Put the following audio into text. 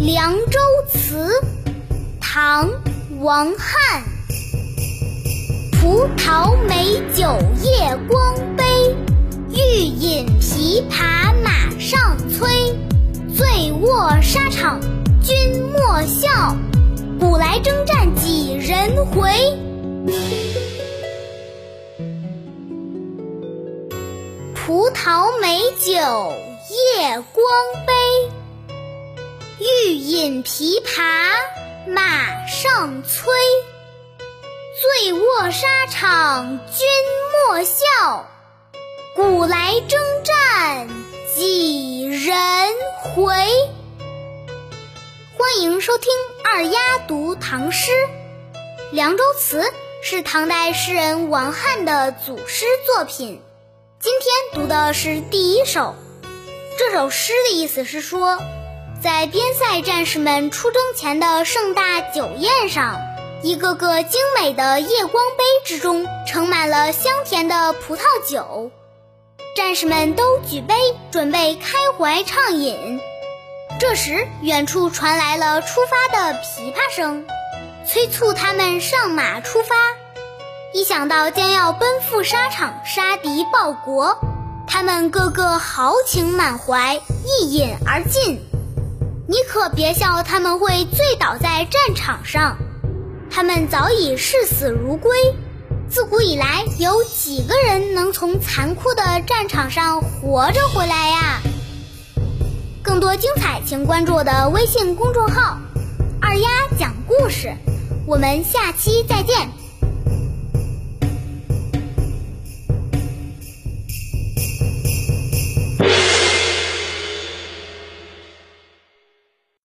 《凉州词》唐·王翰。葡萄美酒夜光杯，欲饮琵琶马上催。醉卧沙场君莫笑，古来征战几人回？葡萄美酒夜光杯。饮琵琶马上催，醉卧沙场君莫笑，古来征战几人回？欢迎收听二丫读唐诗，《凉州词》是唐代诗人王翰的组诗作品。今天读的是第一首，这首诗的意思是说。在边塞战士们出征前的盛大酒宴上，一个个精美的夜光杯之中盛满了香甜的葡萄酒，战士们都举杯准备开怀畅饮。这时，远处传来了出发的琵琶声，催促他们上马出发。一想到将要奔赴沙场杀敌报国，他们个个豪情满怀，一饮而尽。你可别笑他们会醉倒在战场上，他们早已视死如归。自古以来，有几个人能从残酷的战场上活着回来呀？更多精彩，请关注我的微信公众号“二丫讲故事”。我们下期再见。